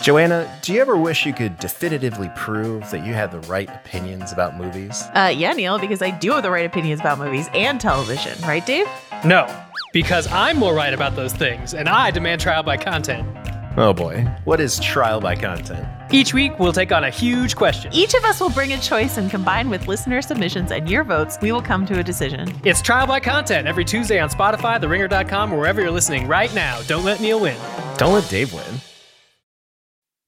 Joanna, do you ever wish you could definitively prove that you had the right opinions about movies? Uh, yeah, Neil, because I do have the right opinions about movies and television, right, Dave? No, because I'm more right about those things, and I demand trial by content. Oh boy, what is trial by content? Each week, we'll take on a huge question. Each of us will bring a choice, and combined with listener submissions and your votes, we will come to a decision. It's trial by content every Tuesday on Spotify, TheRinger.com, or wherever you're listening right now. Don't let Neil win. Don't let Dave win.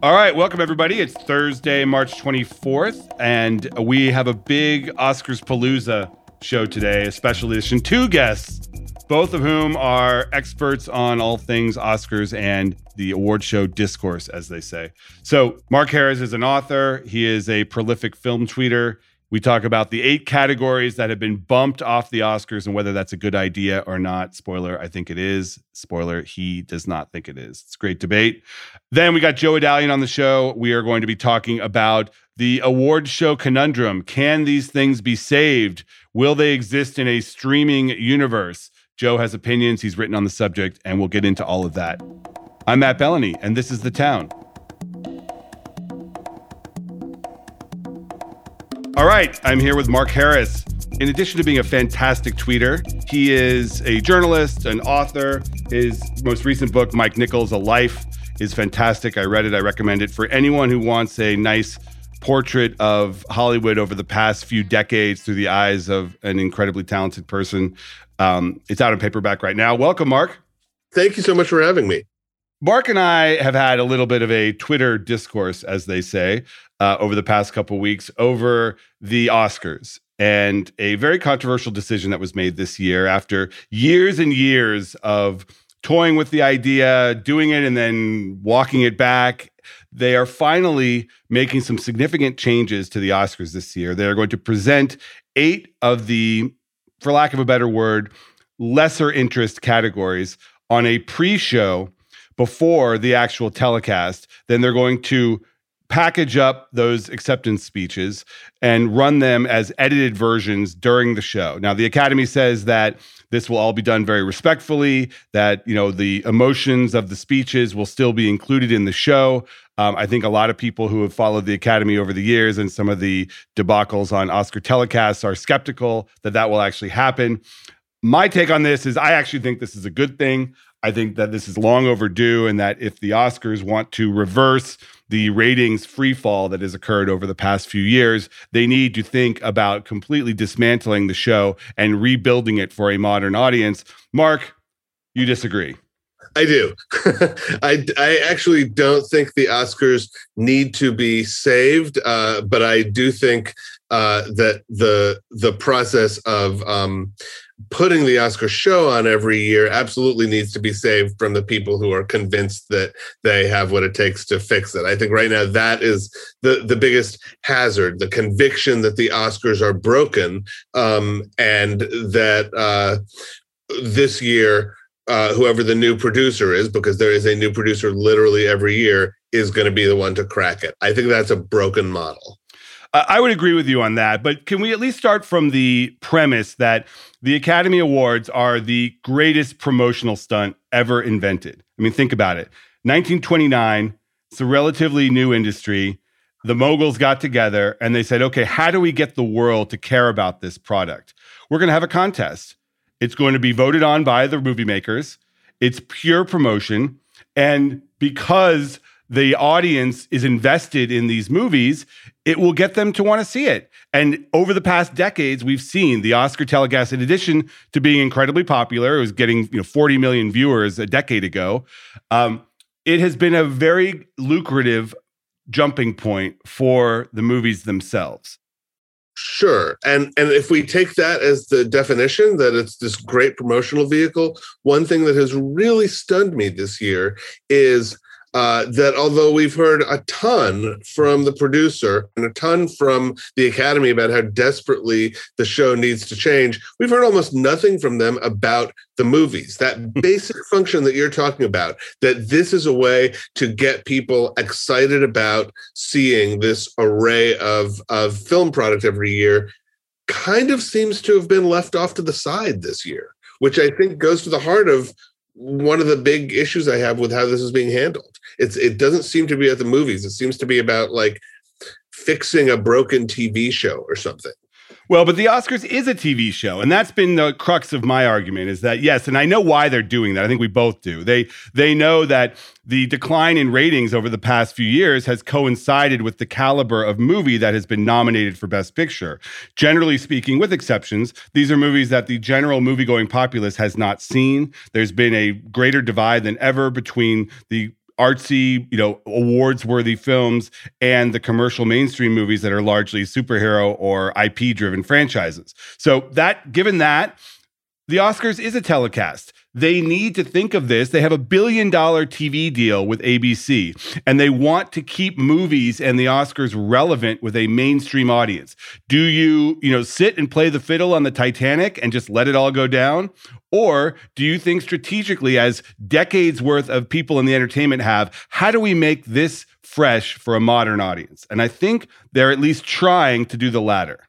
All right, welcome everybody. It's Thursday, March 24th, and we have a big Oscars Palooza show today, a special edition. Two guests, both of whom are experts on all things Oscars and the award show discourse, as they say. So, Mark Harris is an author, he is a prolific film tweeter. We talk about the eight categories that have been bumped off the Oscars and whether that's a good idea or not. Spoiler, I think it is. Spoiler, he does not think it is. It's a great debate. Then we got Joe Adalian on the show. We are going to be talking about the award show conundrum. Can these things be saved? Will they exist in a streaming universe? Joe has opinions. He's written on the subject, and we'll get into all of that. I'm Matt Belloni, and this is The Town. All right, I'm here with Mark Harris. In addition to being a fantastic tweeter, he is a journalist, an author. His most recent book, Mike Nichols, A Life, is fantastic. I read it. I recommend it for anyone who wants a nice portrait of Hollywood over the past few decades through the eyes of an incredibly talented person. Um, it's out in paperback right now. Welcome, Mark. Thank you so much for having me. Mark and I have had a little bit of a Twitter discourse, as they say, uh, over the past couple weeks over the Oscars and a very controversial decision that was made this year after years and years of toying with the idea, doing it, and then walking it back. They are finally making some significant changes to the Oscars this year. They are going to present eight of the, for lack of a better word, lesser interest categories on a pre show before the actual telecast. Then they're going to package up those acceptance speeches and run them as edited versions during the show. Now the academy says that this will all be done very respectfully that you know the emotions of the speeches will still be included in the show. Um, I think a lot of people who have followed the academy over the years and some of the debacles on Oscar telecasts are skeptical that that will actually happen. My take on this is I actually think this is a good thing. I think that this is long overdue, and that if the Oscars want to reverse the ratings free fall that has occurred over the past few years, they need to think about completely dismantling the show and rebuilding it for a modern audience. Mark, you disagree. I do. I, I actually don't think the Oscars need to be saved, uh, but I do think uh, that the the process of um, putting the Oscar show on every year absolutely needs to be saved from the people who are convinced that they have what it takes to fix it. I think right now that is the the biggest hazard, the conviction that the Oscars are broken, um, and that uh, this year. Uh, whoever the new producer is, because there is a new producer literally every year, is going to be the one to crack it. I think that's a broken model. I would agree with you on that, but can we at least start from the premise that the Academy Awards are the greatest promotional stunt ever invented? I mean, think about it. 1929, it's a relatively new industry. The moguls got together and they said, okay, how do we get the world to care about this product? We're going to have a contest. It's going to be voted on by the movie makers. It's pure promotion. And because the audience is invested in these movies, it will get them to want to see it. And over the past decades, we've seen the Oscar telecast, in addition to being incredibly popular, it was getting you know 40 million viewers a decade ago. Um, it has been a very lucrative jumping point for the movies themselves. Sure. And and if we take that as the definition that it's this great promotional vehicle, one thing that has really stunned me this year is uh, that although we've heard a ton from the producer and a ton from the Academy about how desperately the show needs to change, we've heard almost nothing from them about the movies. That hmm. basic function that you're talking about, that this is a way to get people excited about seeing this array of, of film product every year, kind of seems to have been left off to the side this year, which I think goes to the heart of one of the big issues I have with how this is being handled. It's it doesn't seem to be at the movies. It seems to be about like fixing a broken TV show or something. Well, but the Oscars is a TV show, and that's been the crux of my argument is that yes, and I know why they're doing that. I think we both do. They they know that the decline in ratings over the past few years has coincided with the caliber of movie that has been nominated for Best Picture. Generally speaking, with exceptions, these are movies that the general movie-going populace has not seen. There's been a greater divide than ever between the artsy, you know, awards worthy films and the commercial mainstream movies that are largely superhero or IP driven franchises. So that given that the Oscars is a telecast. They need to think of this. They have a billion dollar TV deal with ABC, and they want to keep movies and the Oscars relevant with a mainstream audience. Do you, you know, sit and play the fiddle on the Titanic and just let it all go down? Or do you think strategically, as decades worth of people in the entertainment have, how do we make this fresh for a modern audience? And I think they're at least trying to do the latter.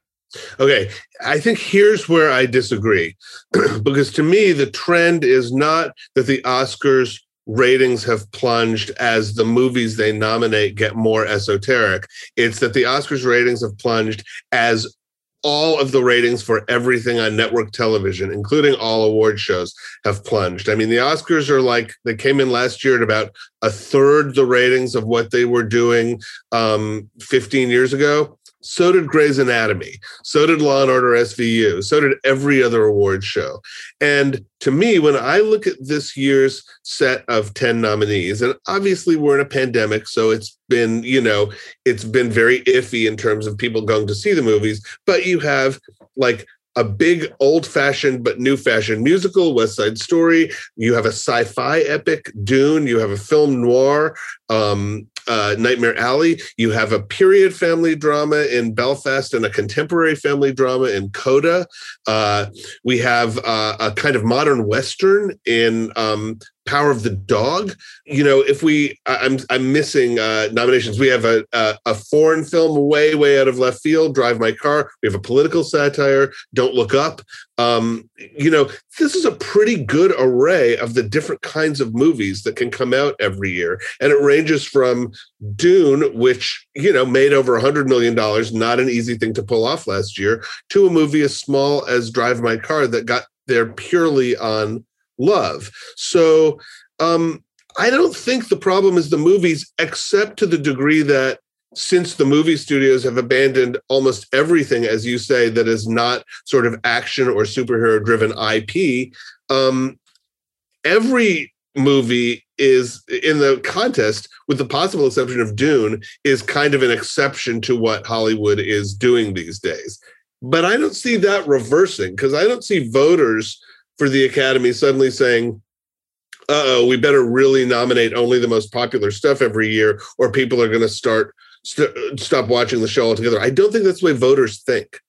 Okay, I think here's where I disagree. because to me, the trend is not that the Oscars ratings have plunged as the movies they nominate get more esoteric. It's that the Oscars ratings have plunged as all of the ratings for everything on network television, including all award shows, have plunged. I mean, the Oscars are like they came in last year at about a third the ratings of what they were doing um, 15 years ago. So did Grey's Anatomy. So did Law and Order SVU. So did every other award show. And to me, when I look at this year's set of 10 nominees, and obviously we're in a pandemic, so it's been, you know, it's been very iffy in terms of people going to see the movies, but you have like a big old fashioned but new fashioned musical, West Side Story. You have a sci fi epic, Dune. You have a film noir, um, uh, Nightmare Alley. You have a period family drama in Belfast and a contemporary family drama in Coda. Uh, we have uh, a kind of modern western in um, Power of the Dog. You know, if we, I'm I'm missing uh, nominations. We have a, a, a foreign film way way out of left field. Drive My Car. We have a political satire. Don't Look Up. Um, you know, this is a pretty good array of the different kinds of movies that can come out every year, and it ranges from Dune, which you know made over a hundred million dollars, not an easy thing to pull off last year, to a movie as small as Drive My Car that got there purely on love. So um, I don't think the problem is the movies, except to the degree that since the movie studios have abandoned almost everything, as you say, that is not sort of action or superhero driven IP, um, every movie is in the contest, with the possible exception of Dune, is kind of an exception to what Hollywood is doing these days. But I don't see that reversing because I don't see voters for the Academy suddenly saying, uh oh, we better really nominate only the most popular stuff every year, or people are going to start st- stop watching the show altogether. I don't think that's the way voters think.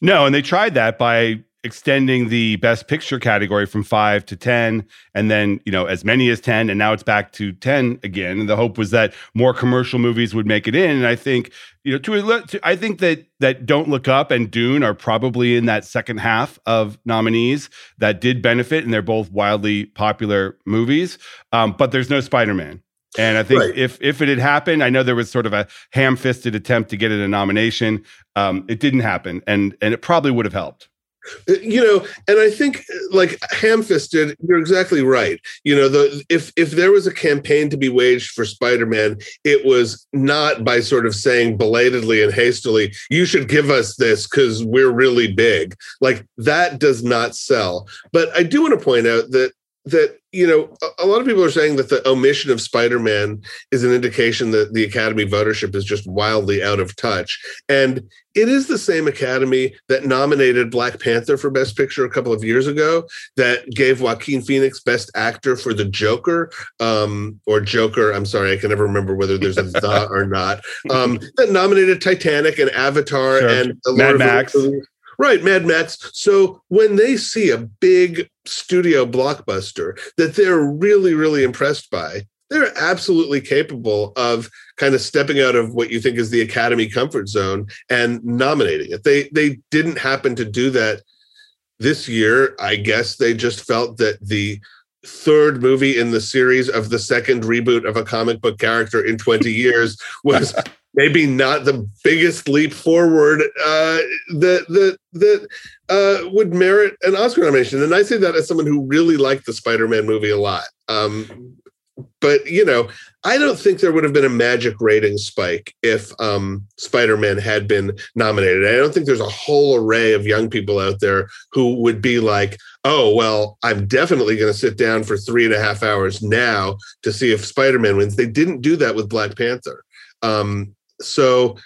No, and they tried that by extending the best picture category from five to 10, and then, you know, as many as 10, and now it's back to 10 again. And the hope was that more commercial movies would make it in. And I think, you know, to, to I think that that Don't Look Up and Dune are probably in that second half of nominees that did benefit, and they're both wildly popular movies. Um, but there's no Spider Man. And I think right. if if it had happened, I know there was sort of a ham-fisted attempt to get it a nomination. Um, it didn't happen, and and it probably would have helped. Uh, you know and i think uh, like ham-fisted you're exactly right. You know the if if there was a campaign to be waged for spider-man it was not by sort of saying belatedly and hastily you should give us this because we're really big. Like that does not sell. But i do want to point out that that you know a, lot of people are saying that the omission of spider-man is an indication that the academy votership is just wildly out of touch and it is the same academy that nominated black panther for best picture a couple of years ago that gave joaquin phoenix best actor for the joker um, or joker i'm sorry i can never remember whether there's a the or not um, that nominated titanic and avatar Sure. and the Mad Lord of the Max. Right, Mad Max. So when they see a big studio blockbuster that they're really, really impressed by, they're absolutely capable of kind of stepping out of what you think is the Academy comfort zone and nominating it. They they didn't happen to do that this year. I guess they just felt that the third movie in the series of the second reboot of a comic book character in 20 years was maybe not the biggest leap forward uh, that that that uh, would merit an Oscar nomination. And I say that as someone who really liked the Spider-Man movie a lot. Um, but you know, I don't think there would have been a magic rating spike if um, Spider-Man had been nominated. I don't think there's a whole array of young people out there who would be like, "Oh, well, I'm definitely going to sit down for three and a half hours now to see if Spider-Man wins." They didn't do that with Black Panther. Um, so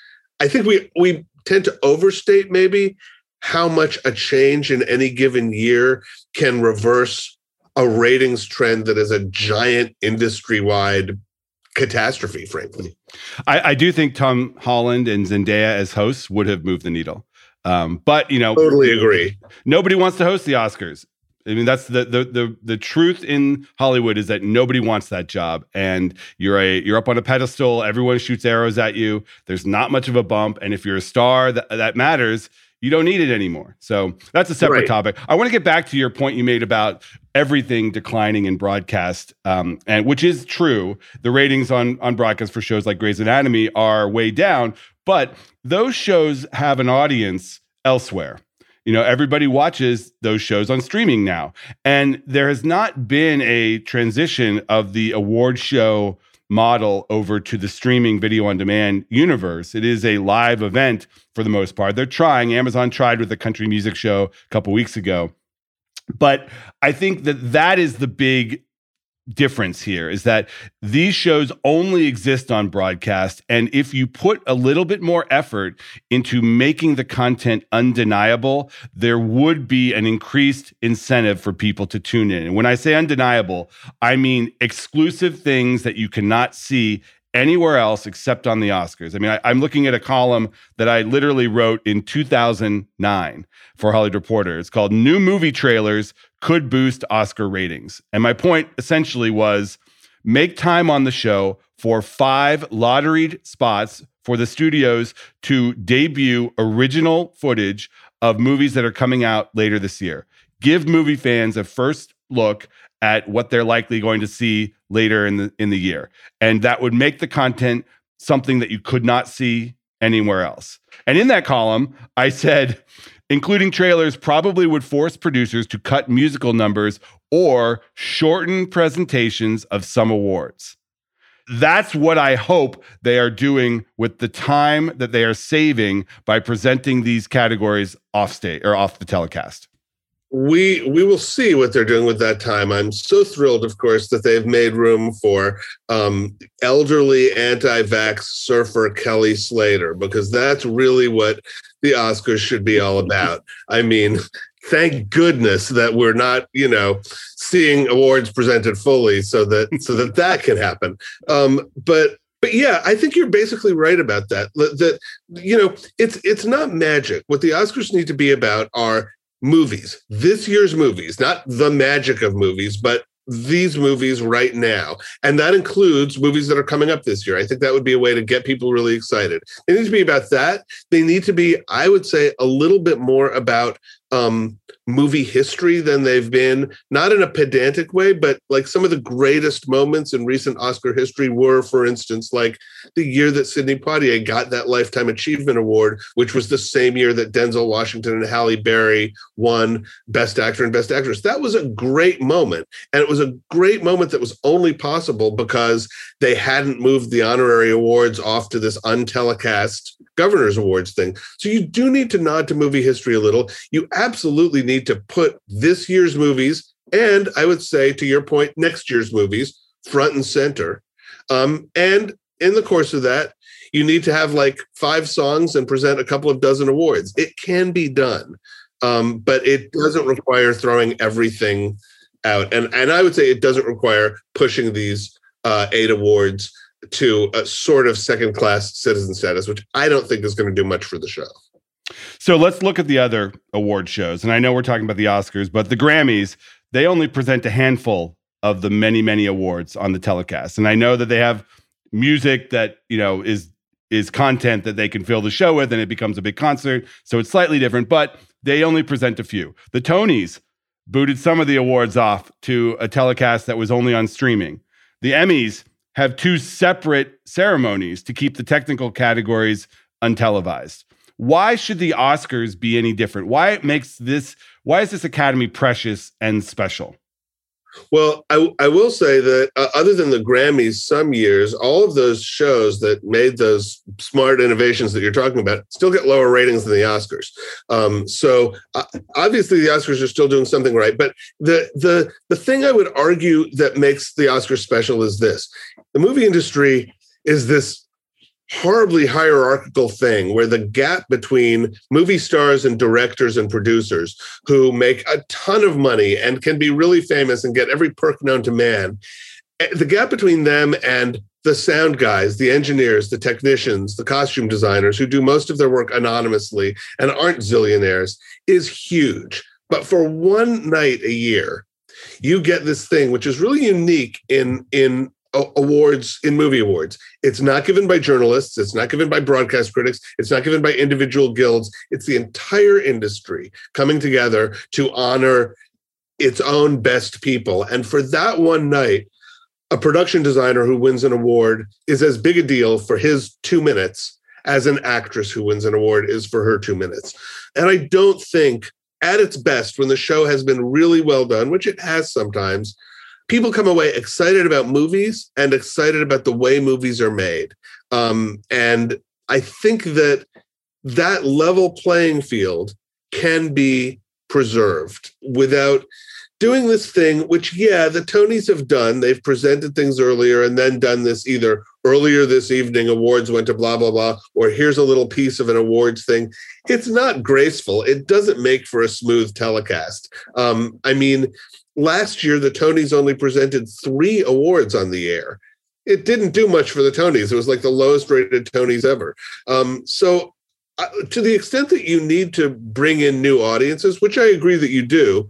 I think we we tend to overstate maybe how much a change in any given year can reverse a ratings trend that is a giant industry-wide catastrophe, frankly. I, I do think Tom Holland and Zendaya as hosts would have moved the needle. Um, but you know, Totally agree. nobody wants to host the Oscars. I mean, that's the the the the truth in Hollywood is that nobody wants that job, and you're a you're up on a pedestal. Everyone shoots arrows at you. There's not much of a bump, and if you're a star that that matters, you don't need it anymore. So that's a separate Right. topic. I want to get back to your point you made about everything declining in broadcast, um, and which is true. The ratings on on broadcast for shows like Grey's Anatomy are way down, but those shows have an audience elsewhere. You know, everybody watches those shows on streaming now. And there has not been a transition of the award show model over to the streaming video on demand universe. It is a live event for the most part. They're trying. Amazon tried with the country music show a couple weeks ago. But I think that that is the big difference here is that these shows only exist on broadcast and if you put a little bit more effort into making the content undeniable there would be an increased incentive for people to tune in. And when i say undeniable i mean exclusive things that you cannot see anywhere else except on the Oscars. I mean, I, am looking at a column that I literally wrote in 2009 for Hollywood Reporter. It's called New Movie Trailers Could Boost Oscar Ratings. And my point essentially was make time on the show for five lotteried spots for the studios to debut original footage of movies that are coming out later this year. Give movie fans a first look at what they're likely going to see later in the in the year. And that would make the content something that you could not see anywhere else. And in that column, I said including trailers probably would force producers to cut musical numbers or shorten presentations of some awards. That's what I hope they are doing with the time that they are saving by presenting these categories off state or off the telecast we we will see what they're doing with that time. I'm so thrilled, of course, that they've made room for um, elderly anti-vax surfer Kelly Slater because that's really what the Oscars should be all about. I mean, thank goodness that we're not, you know, seeing awards presented fully, so that so that that can happen. Um, but but yeah, I think you're basically right about that. That you know, it's it's not magic. What the Oscars need to be about are movies, this year's movies, not the magic of movies, but these movies right now. And that includes movies that are coming up this year. I think that would be a way to get people really excited. They need to be about that. They need to be, I would say, a little bit more about um, movie history than they've been, not in a pedantic way, but like some of the greatest moments in recent Oscar history were, for instance, like the year that Sidney Poitier got that Lifetime Achievement Award, which was the same year that Denzel Washington and Halle Berry won Best Actor and Best Actress. That was a great moment. And it was a great moment that was only possible because they hadn't moved the honorary awards off to this untelecast Governor's Awards thing. So you do need to nod to movie history a little. You absolutely need to put this year's movies and I would say, to your point, next year's movies front and center. Um, and in the course of that, you need to have like five songs and present a couple of dozen awards. It can be done, um, but it doesn't require throwing everything out. And and I would say it doesn't require pushing these uh, eight awards to a sort of second class citizen status, which I don't think is going to do much for the show. So let's look at the other award shows. And I know we're talking about the Oscars, but the Grammys, they only present a handful of the many, many awards on the telecast. And I know that they have music that, you know, is is content that they can fill the show with and it becomes a big concert. So it's slightly different, but they only present a few. The Tonys booted some of the awards off to a telecast that was only on streaming. The Emmys have two separate ceremonies to keep the technical categories untelevised. Why should the Oscars be any different? Why it makes this why is this academy precious and special? Well, I, I will say that uh, other than the Grammys, some years, all of those shows that made those smart innovations that you're talking about still get lower ratings than the Oscars. Um, so uh, obviously, the Oscars are still doing something right. But the the the thing I would argue that makes the Oscars special is this: the movie industry is this horribly hierarchical thing where the gap between movie stars and directors and producers who make a ton of money and can be really famous and get every perk known to man eh, the gap between them and the sound guys the engineers the technicians the costume designers who do most of their work anonymously and aren't zillionaires is huge. But for one night a year you get this thing which is really unique in in awards in movie awards. It's not given by journalists, it's not given by broadcast critics, it's not given by individual guilds. It's the entire industry coming together to honor its own best people. And for that one night, a production designer who wins an award is as big a deal for his 2 minutes as an actress who wins an award is for her 2 minutes. And I don't think at its best when the show has been really well done, which it has sometimes, people come away excited about movies and excited about the way movies are made. Um, and I think that that level playing field can be preserved without doing this thing, which, yeah, the Tonys have done. They've presented things earlier and then done this either earlier this evening, awards went to blah, blah, blah, or here's a little piece of an awards thing. It's not graceful. It doesn't make for a smooth telecast. Um, I mean, last year the Tonys only presented three awards on the air. It didn't do much for the Tonys. It was like the lowest rated Tonys ever. Um, so, uh, to the extent that you need to bring in new audiences, which I agree that you do,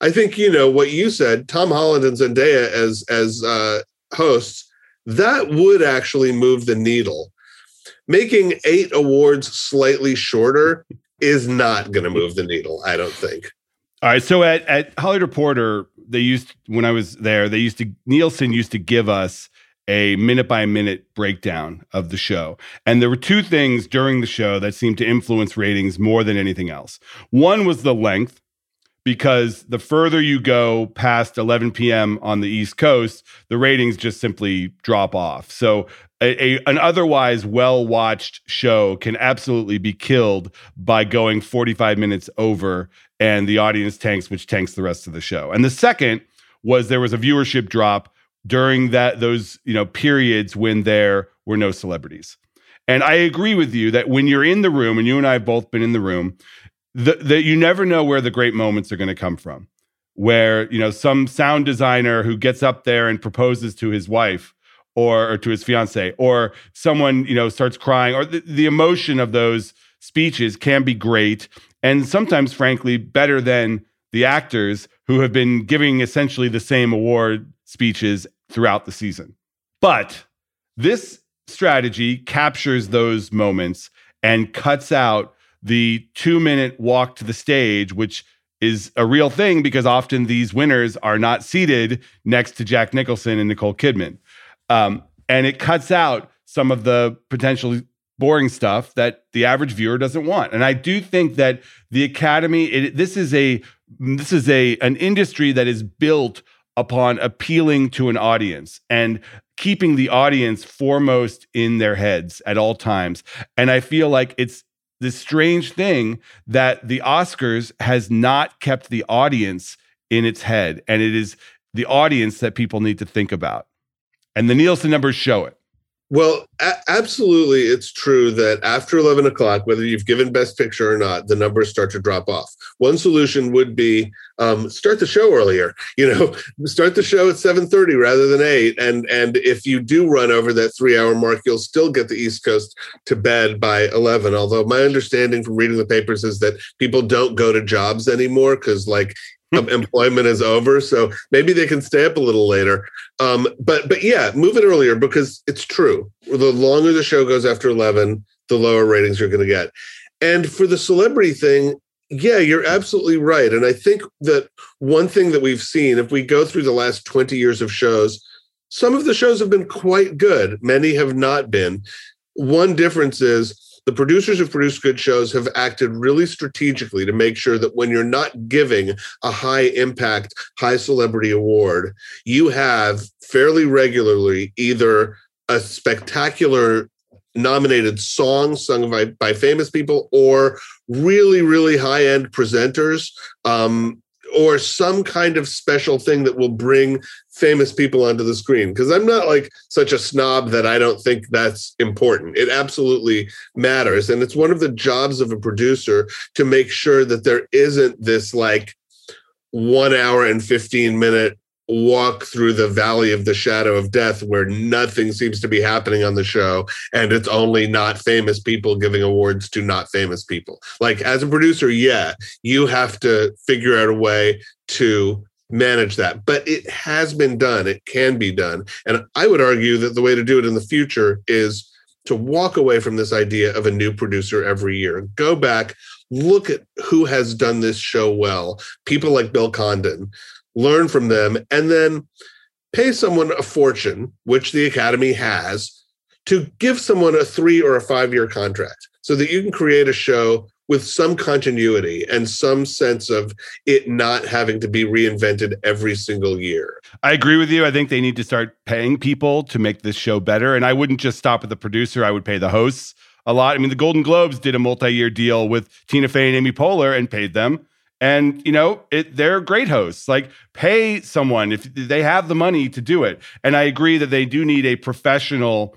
I think you know what you said. Tom Holland and Zendaya as as uh, hosts that would actually move the needle. Making eight awards slightly shorter is not going to move the needle. I don't think. All right. So at, at Hollywood Reporter, they used when I was there, they used to Nielsen used to give us a minute by minute breakdown of the show. And there were two things during the show that seemed to influence ratings more than anything else. One was the length, because the further you go past 11 p.m. on the East Coast, the ratings just simply drop off. So a, a, an otherwise well watched show can absolutely be killed by going 45 minutes over and the audience tanks, which tanks the rest of the show. And the second was there was a viewership drop during that those you know periods when there were no celebrities. And I agree with you that when you're in the room, and you and I have both been in the room, that you never know where the great moments are going to come from. Where you know some sound designer who gets up there and proposes to his wife or, or to his fiance, or someone you know starts crying, or the, the emotion of those speeches can be great and sometimes, frankly, better than the actors who have been giving essentially the same award speeches throughout the season. But this strategy captures those moments and cuts out the two minute walk to the stage, which is a real thing because often these winners are not seated next to Jack Nicholson and Nicole Kidman. Um, and it cuts out some of the potentially boring stuff that the average viewer doesn't want. And I do think that the Academy, it, this is a this is a an industry that is built upon appealing to an audience and keeping the audience foremost in their heads at all times. And I feel like it's this strange thing that the Oscars has not kept the audience in its head. And it is the audience that people need to think about. And the Nielsen numbers show it. Well, a- absolutely, it's true that after 11 o'clock, whether you've given Best Picture or not, the numbers start to drop off. One solution would be um, start the show earlier. You know, start the show at 7:30 rather than 8. And and if you do run over that three-hour mark, you'll still get the East Coast to bed by 11. Although my understanding from reading the papers is that people don't go to jobs anymore because like employment is over so maybe they can stay up a little later. Um, but but yeah move it earlier because it's true. The longer the show goes after 11 the lower ratings you're going to get. And for the celebrity thing yeah you're absolutely right. And i think that one thing that we've seen if we go through the last 20 years of shows some of the shows have been quite good. Many have not been. One difference is the producers who produce good shows have acted really strategically to make sure that when you're not giving a high impact, high celebrity award, you have fairly regularly either a spectacular nominated song sung by, by famous people or really, really high end presenters. Um, or some kind of special thing that will bring famous people onto the screen. Because i'm not like such a snob that i don't think that's important. It absolutely matters. And it's one of the jobs of a producer to make sure that there isn't this like one hour and 15 minute walk through the valley of the shadow of death where nothing seems to be happening on the show and it's only not famous people giving awards to not famous people. Like as a producer yeah you have to figure out a way to manage that. But it has been done. It can be done. And i would argue that the way to do it in the future is to walk away from this idea of a new producer every year. Go back look at who has done this show well. People like bill condon learn from them, and then pay someone a fortune, which the Academy has, to give someone a three or a five year contract so that you can create a show with some continuity and some sense of it not having to be reinvented every single year. I agree with you. I think they need to start paying people to make this show better. And I wouldn't just stop at the producer, I would pay the hosts a lot. I mean, the Golden Globes did a multi year deal with Tina Fey and Amy Poehler and paid them and you know it, they're great hosts. Like pay someone if they have the money to do it. And i agree that they do need a professional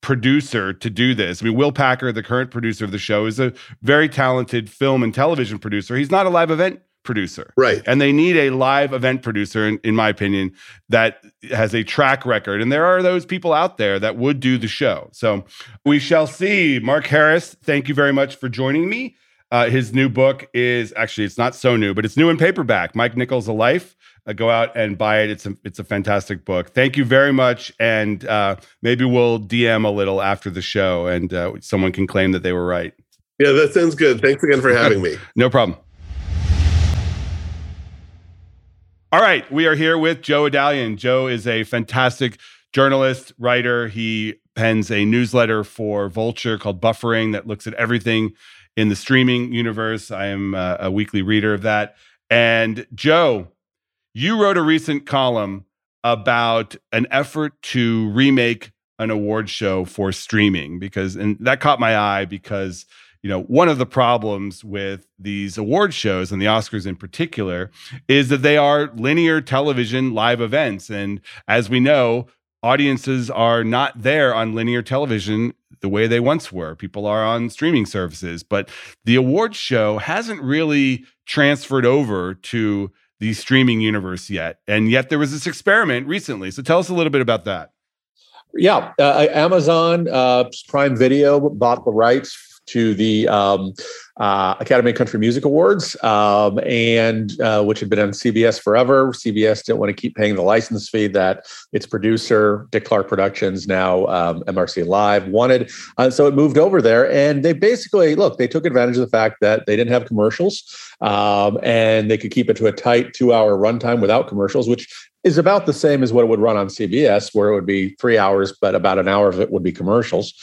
producer to do this. I mean will packer the current producer of the show is a very talented film and television producer. He's not a live event producer. Right. And they need a live event producer in, in my opinion that has a track record. And there are those people out there that would do the show. So we shall see. Mark harris thank you very much for joining me uh, his new book is actually it's not so new, but it's new in paperback. Mike Nichols' A Life. Uh, go out and buy it. It's a it's a fantastic book. Thank you very much, and uh, maybe we'll DM a little after the show, and uh, someone can claim that they were right. Yeah, that sounds good. Thanks again for having me. no problem. All right, we are here with Joe Adalian. Joe is a fantastic journalist, writer. He pens a newsletter for Vulture called Buffering that looks at everything in the streaming universe. I am uh, a weekly reader of that. And Joe, you wrote a recent column about an effort to remake an award show for streaming because and that caught my eye because you know one of the problems with these award shows and the Oscars in particular is that they are linear television live events and as we know audiences are not there on linear television the way they once were. People are on streaming services, but the awards show hasn't really transferred over to the streaming universe yet. And yet there was this experiment recently. So tell us a little bit about that. Yeah, uh, Amazon uh, Prime Video bought the rights to the um, uh, Academy of Country Music Awards, um, and uh, which had been on CBS forever. CBS didn't want to keep paying the license fee that its producer, Dick Clark Productions, now um, MRC Live, wanted. Uh, so it moved over there, and they basically look. They took advantage of the fact that they didn't have commercials, um, and they could keep it to a tight two-hour runtime without commercials, which is about the same as what it would run on CBS, where it would be three hours, but about an hour of it would be commercials.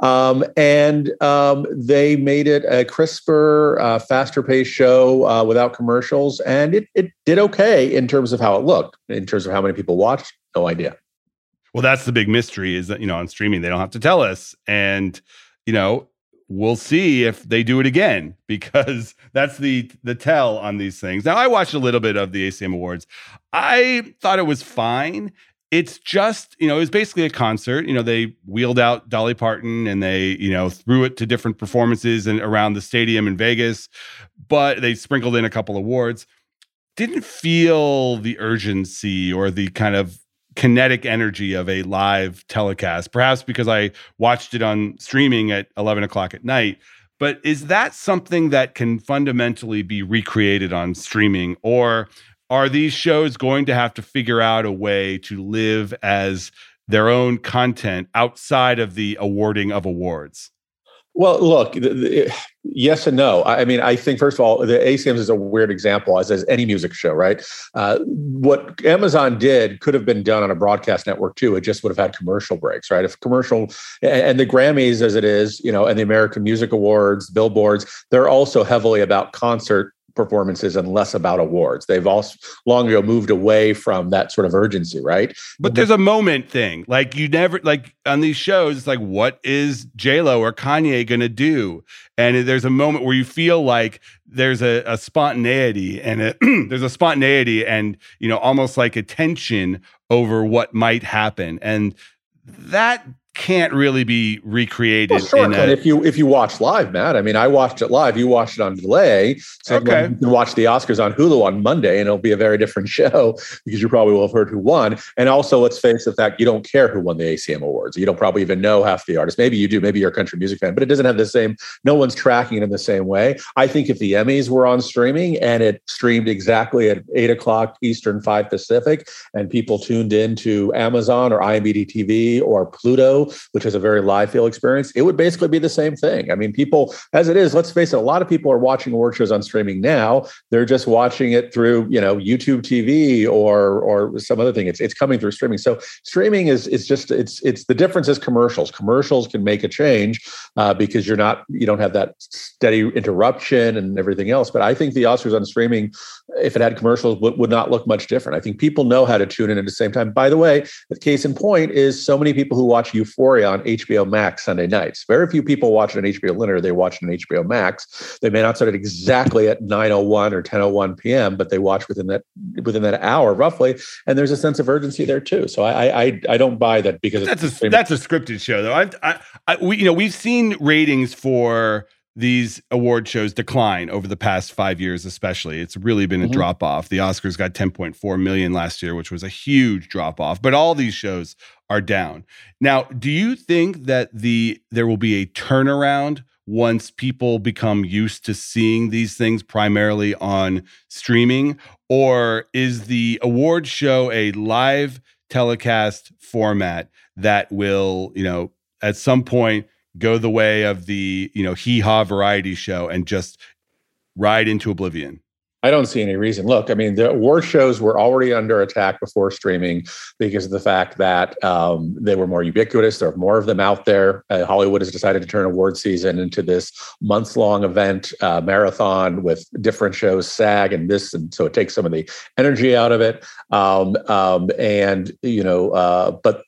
Um, and um, they made it a crisper, uh, faster paced show uh, without commercials. And it, it did okay in terms of how it looked, in terms of how many people watched. No idea. Well, that's the big mystery is that, you know, on streaming, they don't have to tell us. And, you know, we'll see if they do it again because that's the the tell on these things. Now I watched a little bit of the ACM Awards. I thought it was fine. It's just, you know, it was basically a concert. You know, they wheeled out Dolly Parton and they, you know, threw it to different performances and around the stadium in Vegas, but they sprinkled in a couple awards. Didn't feel the urgency or the kind of kinetic energy of a live telecast, perhaps because I watched it on streaming at 11 o'clock at night. But is that something that can fundamentally be recreated on streaming? Or are these shows going to have to figure out a way to live as their own content outside of the awarding of awards? Well, look, the, the, yes and no. I mean, I think first of all, the ACMs is a weird example, as as any music show, right? Uh, what Amazon did could have been done on a broadcast network too. It just would have had commercial breaks, right? If commercial and the Grammys, as it is, you know, and the American Music Awards, billboards, they're also heavily about concert performances and less about awards. They've also long ago moved away from that sort of urgency, right? But there's a moment thing. Like you never like on these shows, it's like, what is J Lo or Kanye gonna do? And there's a moment where you feel like there's a, a spontaneity and a, there's a spontaneity and you know almost like a tension over what might happen. And that can't really be recreated. Well, sure, a, if you if you watch live, Matt. I mean, I watched it live. You watched it on delay. So okay. you can watch the Oscars on Hulu on Monday, and it'll be a very different show because you probably will have heard who won. And also, let's face the fact you don't care who won the ACM awards. You don't probably even know half the artists. Maybe you do. Maybe you're a country music fan, but it doesn't have the same. No one's tracking it in the same way. I think if the Emmys were on streaming and it streamed exactly at eight o'clock Eastern, five Pacific, and people tuned in to Amazon or IMDb TV or Pluto which is a very live feel experience, it would basically be the same thing. I mean, people, as it is, let's face it, a lot of people are watching award shows on streaming now. They're just watching it through, you know, YouTube TV or or some other thing. It's it's coming through streaming. So streaming is is just it's it's the difference is commercials. Commercials can make a change uh, because you're not you don't have that steady interruption and everything else. But I think the Oscars on streaming, if it had commercials, would, would not look much different. I think people know how to tune in at the same time. By the way, the case in point is so many people who watch Euphoria on HBO Max Sunday nights. Very few people watch it on HBO linear. They watch it on HBO Max. They may not start it exactly at 9:01 or 10:01 p.m., but they watch within that within that hour roughly. And there's a sense of urgency there too. So I I I don't buy that because that's a that's a scripted show though. I, I, I we you know we've seen ratings for these award shows decline over the past five years, especially. It's really been a mm-hmm. drop off. The Oscars got 10.4 million last year, which was a huge drop off. But all these shows are down. Now, do you think that the there will be a turnaround once people become used to seeing these things primarily on streaming? Or is the award show a live telecast format that will, you know, at some point go the way of the you know hee haw variety show and just ride into oblivion I don't see any reason. Look, I mean, the award shows were already under attack before streaming because of the fact that um, they were more ubiquitous. There are more of them out there. Uh, Hollywood has decided to turn award season into this months long event uh, marathon with different shows, SAG and this, and so it takes some of the energy out of it. Um, um, and you know, uh, but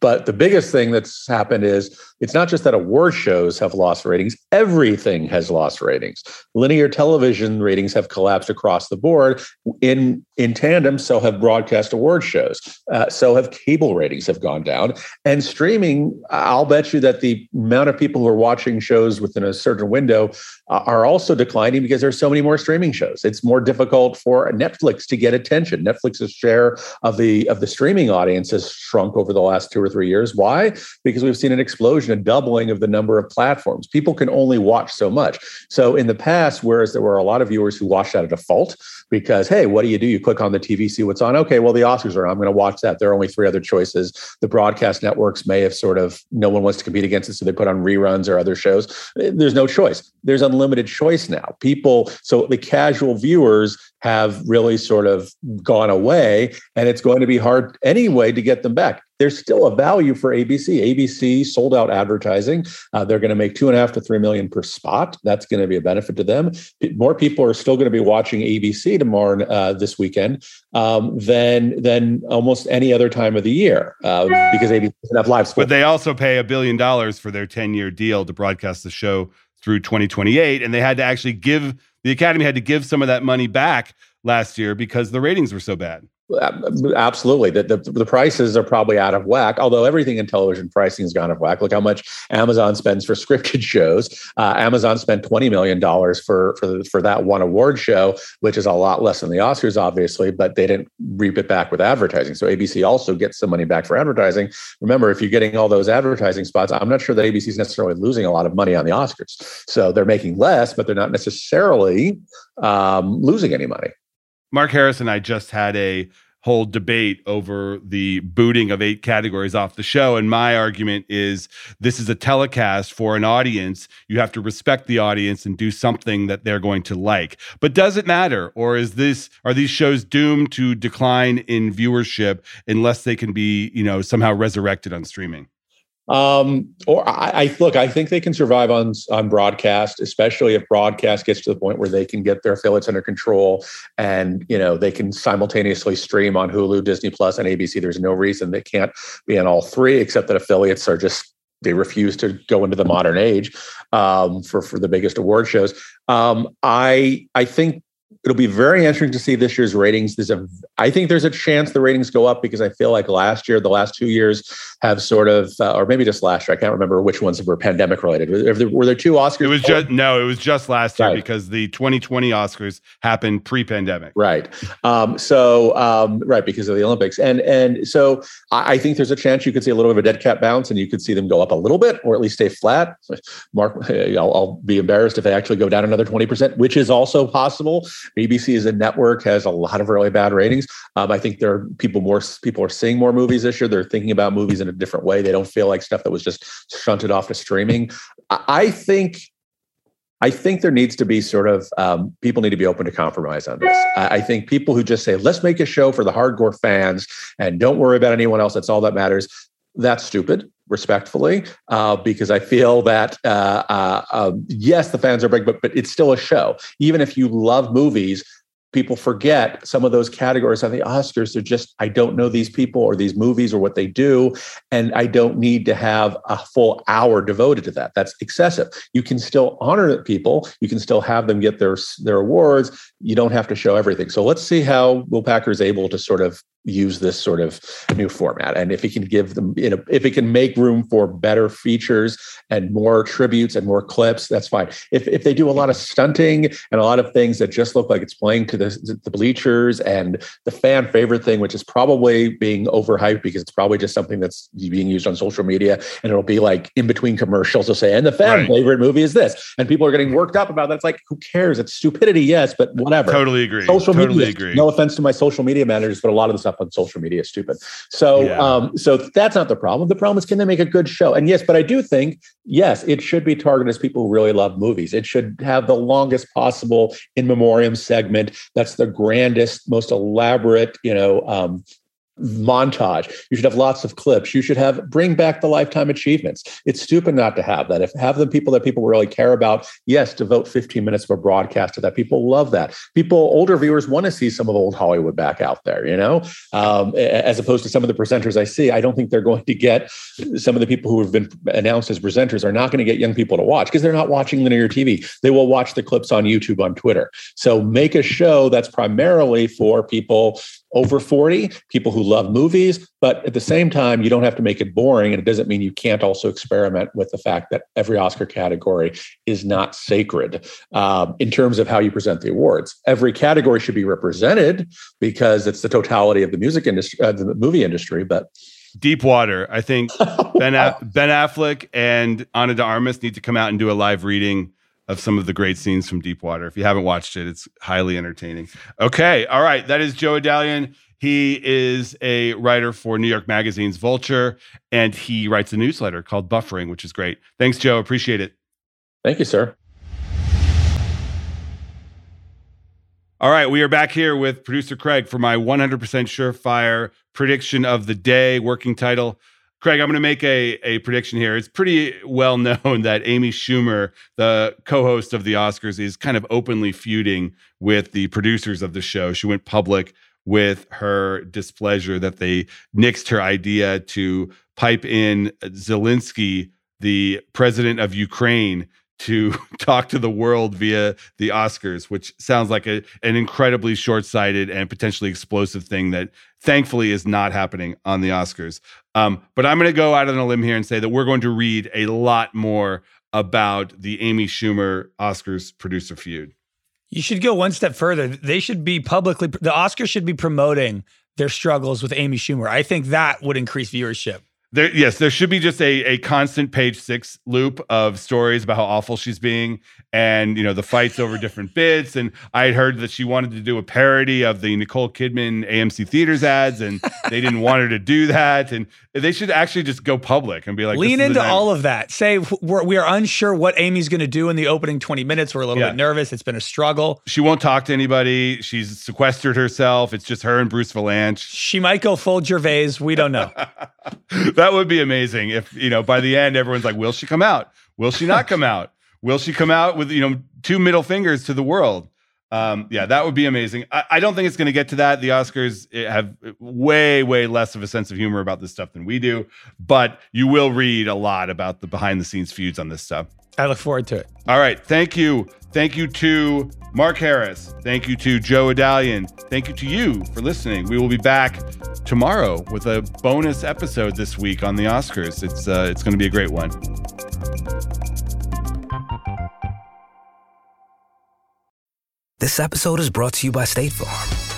but the biggest thing that's happened is it's not just that award shows have lost ratings, everything has lost ratings. Linear television ratings have collapsed across the board. In, in tandem, so have broadcast award shows. Uh, so have cable ratings have gone down. And streaming, I'll bet you that the amount of people who are watching shows within a certain window uh, are also declining because there's so many more streaming shows. It's more difficult for Netflix to get attention. Netflix's share of the of the streaming audience has shrunk over the last two or or three years. Why? Because we've seen an explosion, a doubling of the number of platforms. People can only watch so much. So in the past, whereas there were a lot of viewers who watched at a default because, hey, what do you do? You click on the TV, see what's on. Okay, well, the Oscars are on. I'm going to watch that. There are only three other choices. The broadcast networks may have sort of, no one wants to compete against it. So they put on reruns or other shows. There's no choice. There's unlimited choice now. People, so the casual viewers have really sort of gone away and it's going to be hard anyway to get them back there's still a value for abc abc sold out advertising uh, they're going to make two and a half to three million per spot that's going to be a benefit to them more people are still going to be watching abc tomorrow uh, this weekend um, than than almost any other time of the year uh, because abc have live sports. but they also pay a billion dollars for their 10 year deal to broadcast the show through 2028 and they had to actually give the Academy had to give some of that money back last year because the ratings were so bad. Absolutely. The, the, the, prices are probably out of whack, although everything in television pricing has gone of whack. Look how much Amazon spends for scripted shows. Uh, Amazon spent $20 million for, for, for that one award show, which is a lot less than the Oscars, obviously, but they didn't reap it back with advertising. So ABC also gets some money back for advertising. Remember, if you're getting all those advertising spots, I'm not sure that ABC is necessarily losing a lot of money on the Oscars. So they're making less, but they're not necessarily um, losing any money. Mark Harris and I just had a whole debate over the booting of eight categories off the show. And my argument is this is a telecast for an audience. You have to respect the audience and do something that they're going to like. But does it matter? Or is this are these shows doomed to decline in viewership unless they can be, you know, somehow resurrected on streaming? Um, or I, I, look, I think they can survive on on broadcast, especially if broadcast gets to the point where they can get their affiliates under control, and you know they can simultaneously stream on Hulu, Disney Plus, and ABC. There's no reason they can't be on all three, except that affiliates are just they refuse to go into the modern age um, for for the biggest award shows. Um, I I think it'll be very interesting to see this year's ratings. There's a, I think there's a chance the ratings go up because I feel like last year, the last two years have sort of, uh, or maybe just last year. I can't remember which ones were pandemic related. Were there, were there two Oscars? It was just no, it was just last year right. because the 2020 Oscars happened pre-pandemic. Right. Um, so um, right because of the Olympics, and and so I, I, think there's a chance you could see a little bit of a dead cat bounce, and you could see them go up a little bit, or at least stay flat. Mark, I'll, I'll be embarrassed if they actually go down another 20 percent, which is also possible ABC as a network has a lot of really bad ratings. Um, I think there are people more people are seeing more movies this year. They're thinking about movies in a different way. They don't feel like stuff that was just shunted off to streaming. I think I think there needs to be sort of um, people need to be open to compromise on this. I, I, think people who just say, let's make a show for the hardcore fans and don't worry about anyone else, that's all that matters. That's stupid respectfully, uh, because I feel that uh, uh, um, yes, the fans are big, but but it's still a show. Even if you love movies, people forget some of those categories on the Oscars. They're just, I don't know these people or these movies or what they do. And I don't need to have a full hour devoted to that. That's excessive. You can still honor people. You can still have them get their, their awards. You don't have to show everything. So let's see how Will Packer is able to sort of use this sort of new format. And if it can give them you know if it can make room for better features and more tributes and more clips that's fine. If, if they do a lot of stunting and a lot of things that just look like it's playing to the, the bleachers and the fan favorite thing which is probably being overhyped because it's probably just something that's being used on social media and it'll be like in between commercials they'll say and the fan right. favorite movie is this. And people are getting worked up about that. It's like who cares? It's stupidity yes but whatever. Totally agree. Social totally media agree. no offense to my social media managers but a lot of the stuff on social media is stupid. So, yeah. um, so that's not the problem. The problem is can they make a good show? And yes, but I do think yes, it should be targeted as people who really love movies. It should have the longest possible in memoriam segment. That's the grandest, most elaborate, you know, um, montage. You should have lots of clips. You should have bring back the lifetime achievements. It's stupid not to have that. If have the people that people really care about, yes, devote 15 minutes of a broadcast to that. People love that. People, older viewers want to see some of old Hollywood back out there, you know, um, as opposed to some of the presenters I see. I don't think they're going to get some of the people who have been announced as presenters are not going to get young people to watch because they're not watching linear TV. They will watch the clips on YouTube, on Twitter. So make a show that's primarily for people over 40, people who love movies, but at the same time, you don't have to make it boring. And it doesn't mean you can't also experiment with the fact that every Oscar category is not sacred um, in terms of how you present the awards. Every category should be represented because it's the totality of the music industry, uh, the movie industry. But Deep Water. I think Ben Ben Affleck and Ana de Armas need to come out and do a live reading of some of the great scenes from Deep Water. If you haven't watched it, it's highly entertaining. Okay, all right. That is Joe Adalian. He is a writer for New York Magazine's Vulture, and he writes a newsletter called Buffering, which is great. Thanks, Joe. Appreciate it. Thank you, sir. All right, we are back here with producer Craig for my 100% surefire prediction of the day, working title. Craig, I'm going to make a, a prediction here. It's pretty well known that Amy Schumer, the co host of the Oscars, is kind of openly feuding with the producers of the show. She went public with her displeasure that they nixed her idea to pipe in Zelensky, the president of Ukraine, to talk to the world via the Oscars, which sounds like a, an incredibly short sighted and potentially explosive thing that thankfully is not happening on the Oscars. Um, but I'm going to go out on a limb here and say that we're going to read a lot more about the Amy Schumer Oscars producer feud. You should go one step further. They should be publicly, the Oscars should be promoting their struggles with Amy Schumer. I think that would increase viewership. There, yes, there should be just a, a constant page six loop of stories about how awful she's being and, you know, the fights over different bits. And I had heard that she wanted to do a parody of the Nicole Kidman AMC Theaters ads and they didn't want her to do that. And they should actually just go public and be like, lean into all of that. Say, we're, we are unsure what Amy's going to do in the opening 20 minutes. We're a little yeah. bit nervous. It's been a struggle. She won't talk to anybody. She's sequestered herself. It's just her and Bruce Vilanch. She might go full Gervais. We don't know. that would be amazing if you know by the end everyone's like, will she come out? Will she not come out? Will she come out with you know two middle fingers to the world? Um, yeah, that would be amazing. I, I don't think it's going to get to that. The Oscars eh, have way, way less of a sense of humor about this stuff than we do, but you will read a lot about the behind the scenes feuds on this stuff. I look forward to it. All right. Thank you. Thank you to Mark Harris. Thank you to Joe Adalian. Thank you to you for listening. We will be back tomorrow with a bonus episode this week on the Oscars. It's uh, it's going to be a great one. This episode is brought to you by State Farm.